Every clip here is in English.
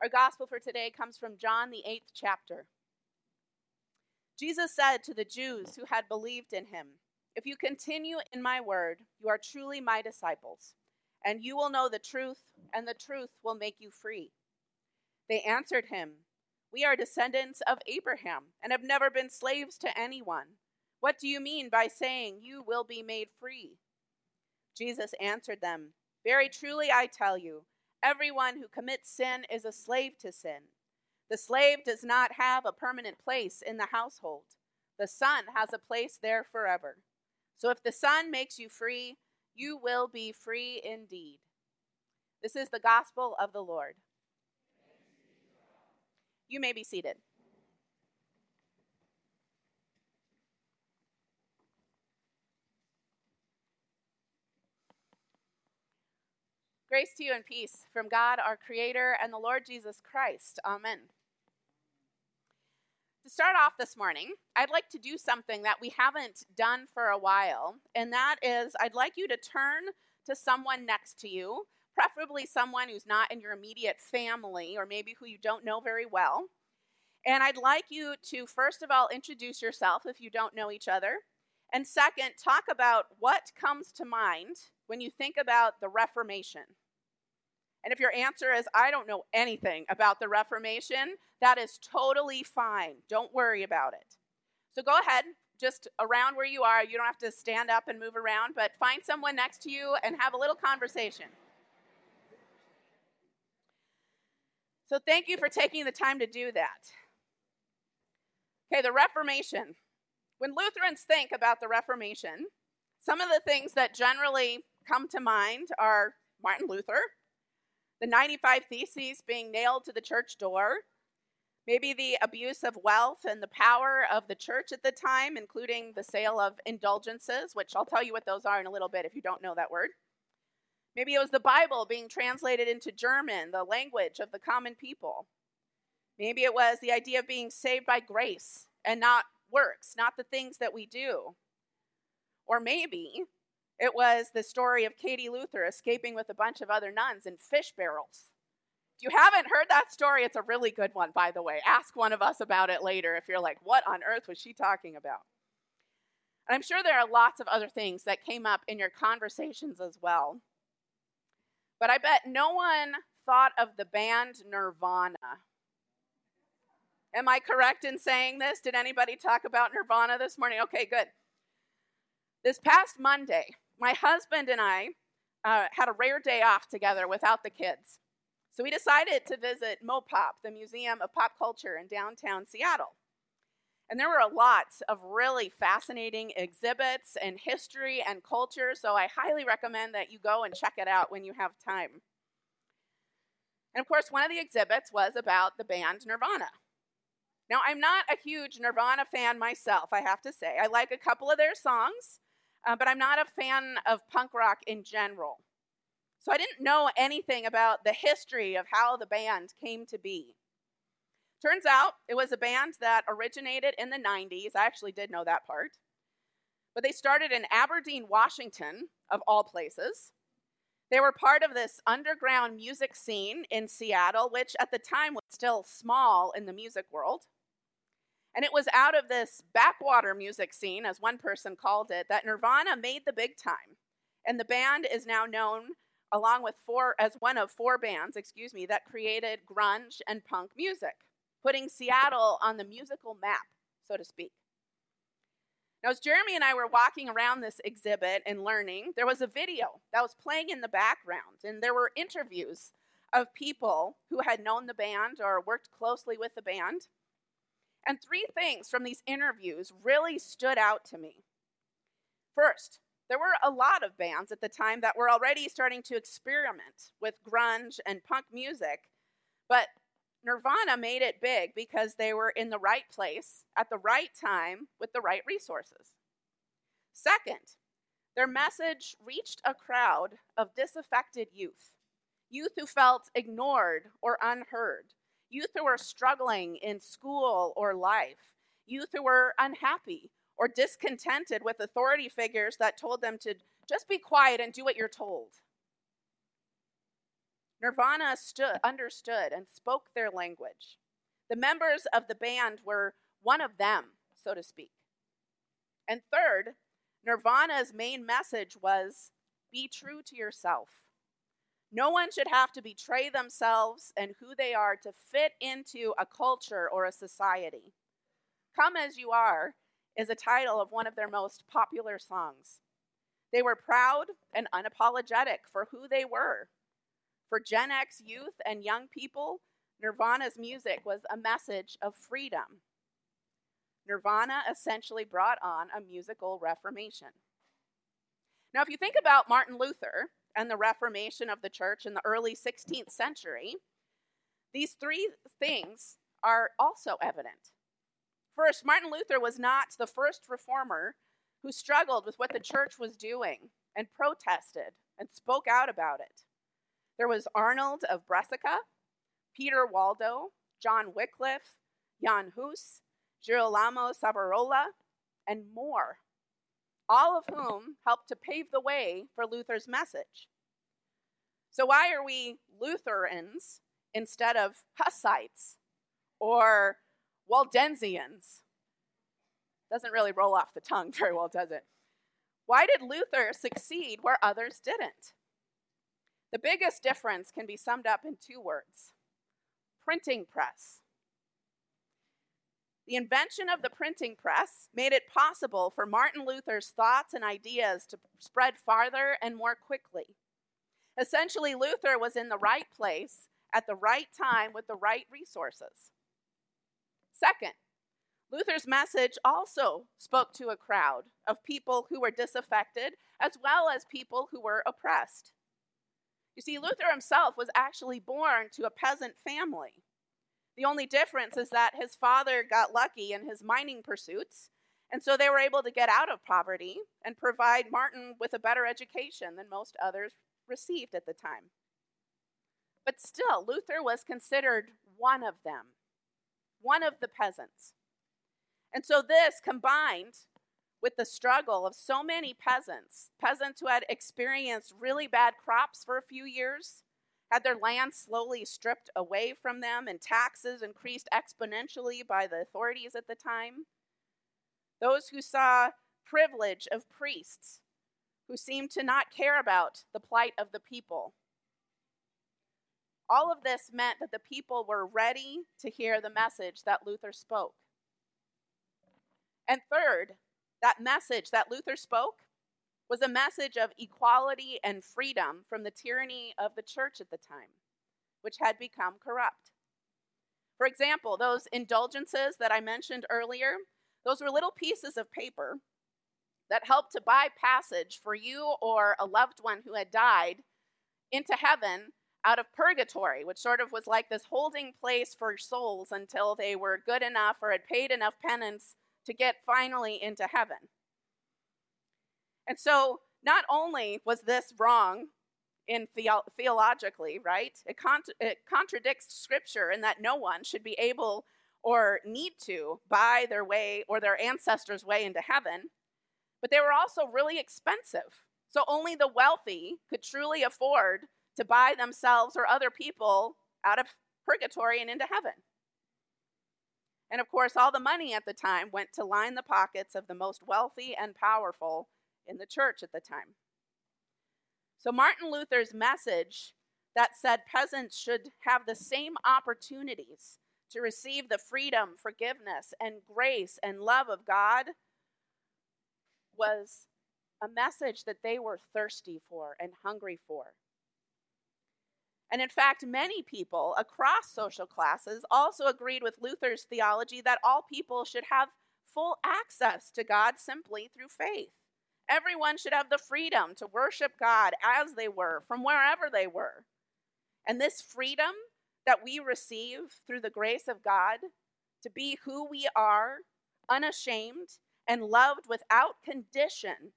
Our gospel for today comes from John, the eighth chapter. Jesus said to the Jews who had believed in him, If you continue in my word, you are truly my disciples, and you will know the truth, and the truth will make you free. They answered him, We are descendants of Abraham, and have never been slaves to anyone. What do you mean by saying you will be made free? Jesus answered them, Very truly I tell you, everyone who commits sin is a slave to sin. The slave does not have a permanent place in the household, the son has a place there forever. So if the son makes you free, you will be free indeed. This is the gospel of the Lord. You may be seated. Grace to you and peace from God, our Creator, and the Lord Jesus Christ. Amen. To start off this morning, I'd like to do something that we haven't done for a while, and that is I'd like you to turn to someone next to you, preferably someone who's not in your immediate family or maybe who you don't know very well. And I'd like you to, first of all, introduce yourself if you don't know each other. And second, talk about what comes to mind when you think about the Reformation. And if your answer is, I don't know anything about the Reformation, that is totally fine. Don't worry about it. So go ahead, just around where you are. You don't have to stand up and move around, but find someone next to you and have a little conversation. So thank you for taking the time to do that. Okay, the Reformation. When Lutherans think about the Reformation, some of the things that generally come to mind are Martin Luther, the 95 Theses being nailed to the church door, maybe the abuse of wealth and the power of the church at the time, including the sale of indulgences, which I'll tell you what those are in a little bit if you don't know that word. Maybe it was the Bible being translated into German, the language of the common people. Maybe it was the idea of being saved by grace and not works, not the things that we do. Or maybe it was the story of Katie Luther escaping with a bunch of other nuns in fish barrels. If you haven't heard that story, it's a really good one, by the way. Ask one of us about it later if you're like, what on earth was she talking about? And I'm sure there are lots of other things that came up in your conversations as well. But I bet no one thought of the band Nirvana. Am I correct in saying this? Did anybody talk about Nirvana this morning? Okay, good. This past Monday, my husband and I uh, had a rare day off together without the kids. So we decided to visit MoPop, the Museum of Pop Culture in downtown Seattle. And there were a of really fascinating exhibits and history and culture, so I highly recommend that you go and check it out when you have time. And of course, one of the exhibits was about the band Nirvana. Now, I'm not a huge Nirvana fan myself, I have to say. I like a couple of their songs, uh, but I'm not a fan of punk rock in general. So I didn't know anything about the history of how the band came to be. Turns out it was a band that originated in the 90s. I actually did know that part. But they started in Aberdeen, Washington, of all places. They were part of this underground music scene in Seattle, which at the time was still small in the music world. And it was out of this backwater music scene, as one person called it, that Nirvana made the big time. And the band is now known along with four as one of four bands, excuse me, that created grunge and punk music, putting Seattle on the musical map, so to speak. Now, as Jeremy and I were walking around this exhibit and learning, there was a video that was playing in the background, and there were interviews of people who had known the band or worked closely with the band. And three things from these interviews really stood out to me. First, there were a lot of bands at the time that were already starting to experiment with grunge and punk music, but Nirvana made it big because they were in the right place at the right time with the right resources. Second, their message reached a crowd of disaffected youth, youth who felt ignored or unheard, youth who were struggling in school or life, youth who were unhappy or discontented with authority figures that told them to just be quiet and do what you're told. Nirvana stood, understood and spoke their language. The members of the band were one of them, so to speak. And third, Nirvana's main message was be true to yourself. No one should have to betray themselves and who they are to fit into a culture or a society. Come as You Are is a title of one of their most popular songs. They were proud and unapologetic for who they were. For Gen X youth and young people, Nirvana's music was a message of freedom. Nirvana essentially brought on a musical reformation. Now, if you think about Martin Luther and the Reformation of the church in the early 16th century, these three things are also evident. First, Martin Luther was not the first reformer who struggled with what the church was doing and protested and spoke out about it. There was Arnold of Brescia, Peter Waldo, John Wycliffe, Jan Hus, Girolamo Savonarola, and more all of whom helped to pave the way for Luther's message. So, why are we Lutherans instead of Hussites or Waldensians? Doesn't really roll off the tongue very well, does it? Why did Luther succeed where others didn't? The biggest difference can be summed up in two words printing press. The invention of the printing press made it possible for Martin Luther's thoughts and ideas to spread farther and more quickly. Essentially, Luther was in the right place at the right time with the right resources. Second, Luther's message also spoke to a crowd of people who were disaffected as well as people who were oppressed. You see, Luther himself was actually born to a peasant family. The only difference is that his father got lucky in his mining pursuits, and so they were able to get out of poverty and provide Martin with a better education than most others received at the time. But still, Luther was considered one of them, one of the peasants. And so, this combined with the struggle of so many peasants, peasants who had experienced really bad crops for a few years, had their land slowly stripped away from them and taxes increased exponentially by the authorities at the time. Those who saw privilege of priests who seemed to not care about the plight of the people. All of this meant that the people were ready to hear the message that Luther spoke. And third, that message that Luther spoke was a message of equality and freedom from the tyranny of the church at the time, which had become corrupt. For example, those indulgences that I mentioned earlier, those were little pieces of paper that helped to buy passage for you or a loved one who had died into heaven out of purgatory, which sort of was like this holding place for souls until they were good enough or had paid enough penance to get finally into heaven. And so, not only was this wrong in theo- theologically, right? It, it contradicts scripture in that no one should be able or need to buy their way or their ancestors' way into heaven, but they were also really expensive. So only the wealthy could truly afford to buy themselves or other people out of purgatory and into heaven. And of course, all the money at the time went to line the pockets of the most wealthy and powerful in the church at the time. So, Martin Luther's message that said peasants should have the same opportunities to receive the freedom, forgiveness, and grace and love of God was a message that they were thirsty for and hungry for. And in fact, many people across social classes also agreed with Luther's theology that all people should have full access to God simply through faith. Everyone should have the freedom to worship God as they were, from wherever they were. And this freedom that we receive through the grace of God to be who we are, unashamed, and loved without condition,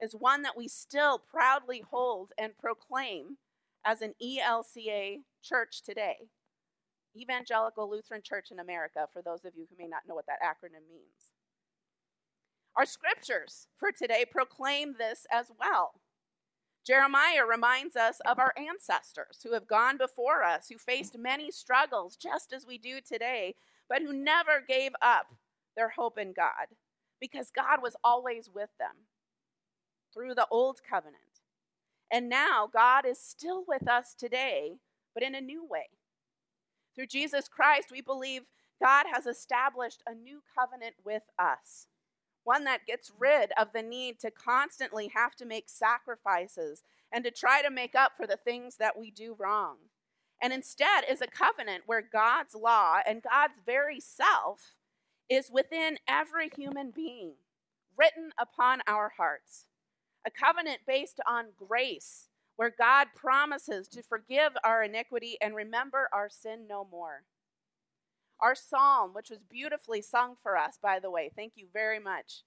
is one that we still proudly hold and proclaim as an ELCA church today. Evangelical Lutheran Church in America, for those of you who may not know what that acronym means. Our scriptures for today proclaim this as well. Jeremiah reminds us of our ancestors who have gone before us, who faced many struggles just as we do today, but who never gave up their hope in God because God was always with them through the old covenant. And now God is still with us today, but in a new way. Through Jesus Christ, we believe God has established a new covenant with us one that gets rid of the need to constantly have to make sacrifices and to try to make up for the things that we do wrong. And instead is a covenant where God's law and God's very self is within every human being, written upon our hearts. A covenant based on grace, where God promises to forgive our iniquity and remember our sin no more. Our psalm, which was beautifully sung for us, by the way, thank you very much,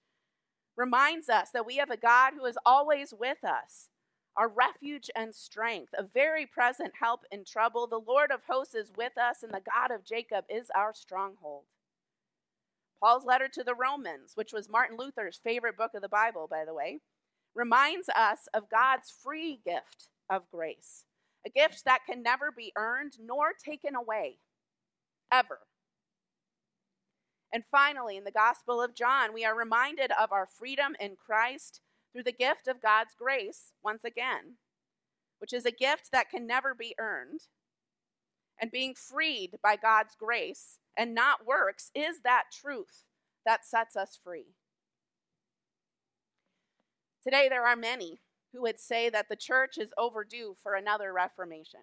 reminds us that we have a God who is always with us, our refuge and strength, a very present help in trouble. The Lord of hosts is with us, and the God of Jacob is our stronghold. Paul's letter to the Romans, which was Martin Luther's favorite book of the Bible, by the way, reminds us of God's free gift of grace, a gift that can never be earned nor taken away, ever. And finally, in the Gospel of John, we are reminded of our freedom in Christ through the gift of God's grace once again, which is a gift that can never be earned. And being freed by God's grace and not works is that truth that sets us free. Today, there are many who would say that the church is overdue for another reformation,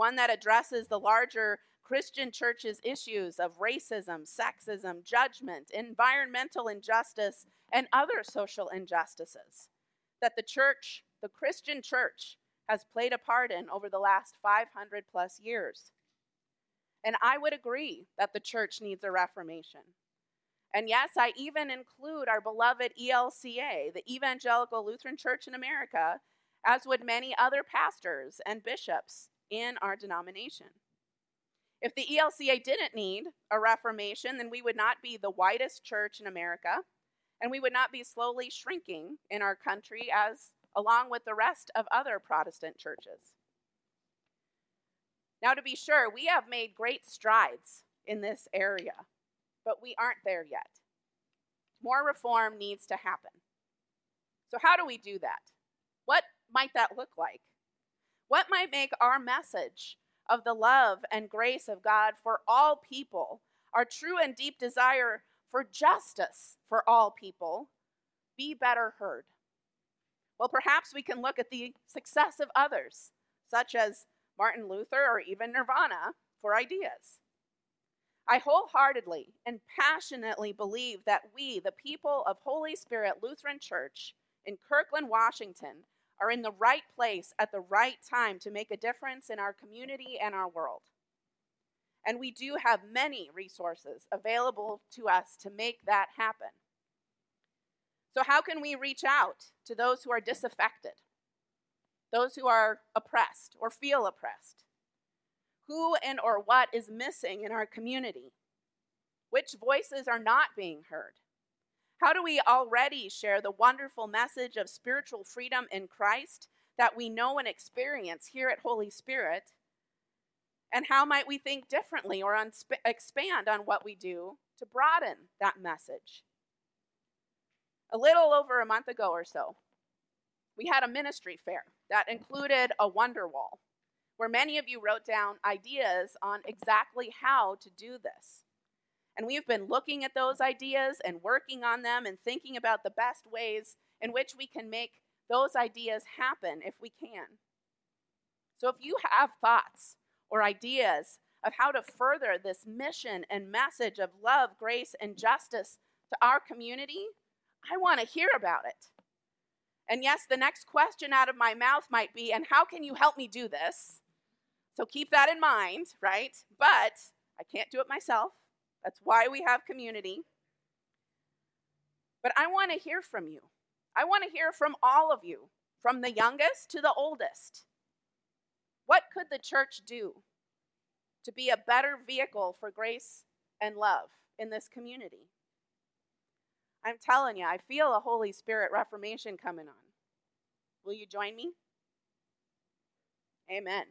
one that addresses the larger Christian church's issues of racism, sexism, judgment, environmental injustice, and other social injustices that the church, the Christian church, has played a part in over the last 500 plus years. And I would agree that the church needs a reformation. And yes, I even include our beloved ELCA, the Evangelical Lutheran Church in America, as would many other pastors and bishops in our denomination. If the ELCA didn't need a reformation, then we would not be the whitest church in America, and we would not be slowly shrinking in our country as along with the rest of other Protestant churches. Now, to be sure, we have made great strides in this area, but we aren't there yet. More reform needs to happen. So, how do we do that? What might that look like? What might make our message of the love and grace of God for all people, our true and deep desire for justice for all people, be better heard. Well, perhaps we can look at the success of others, such as Martin Luther or even Nirvana, for ideas. I wholeheartedly and passionately believe that we, the people of Holy Spirit Lutheran Church in Kirkland, Washington, are in the right place at the right time to make a difference in our community and our world. And we do have many resources available to us to make that happen. So, how can we reach out to those who are disaffected, those who are oppressed or feel oppressed? Who and or what is missing in our community? Which voices are not being heard? How do we already share the wonderful message of spiritual freedom in Christ that we know and experience here at Holy Spirit? And how might we think differently or unsp- expand on what we do to broaden that message? A little over a month ago or so, we had a ministry fair that included a wonder wall where many of you wrote down ideas on exactly how to do this. And we've been looking at those ideas and working on them and thinking about the best ways in which we can make those ideas happen if we can. So if you have thoughts or ideas of how to further this mission and message of love, grace, and justice to our community, I want to hear about it. And yes, the next question out of my mouth might be, and how can you help me do this? So keep that in mind, right? But I can't do it myself. That's why we have community. But I want to hear from you. I want to hear from all of you, from the youngest to the oldest. What could the church do to be a better vehicle for grace and love in this community? I'm telling you, I feel a Holy Spirit reformation coming on. Will you join me Amen.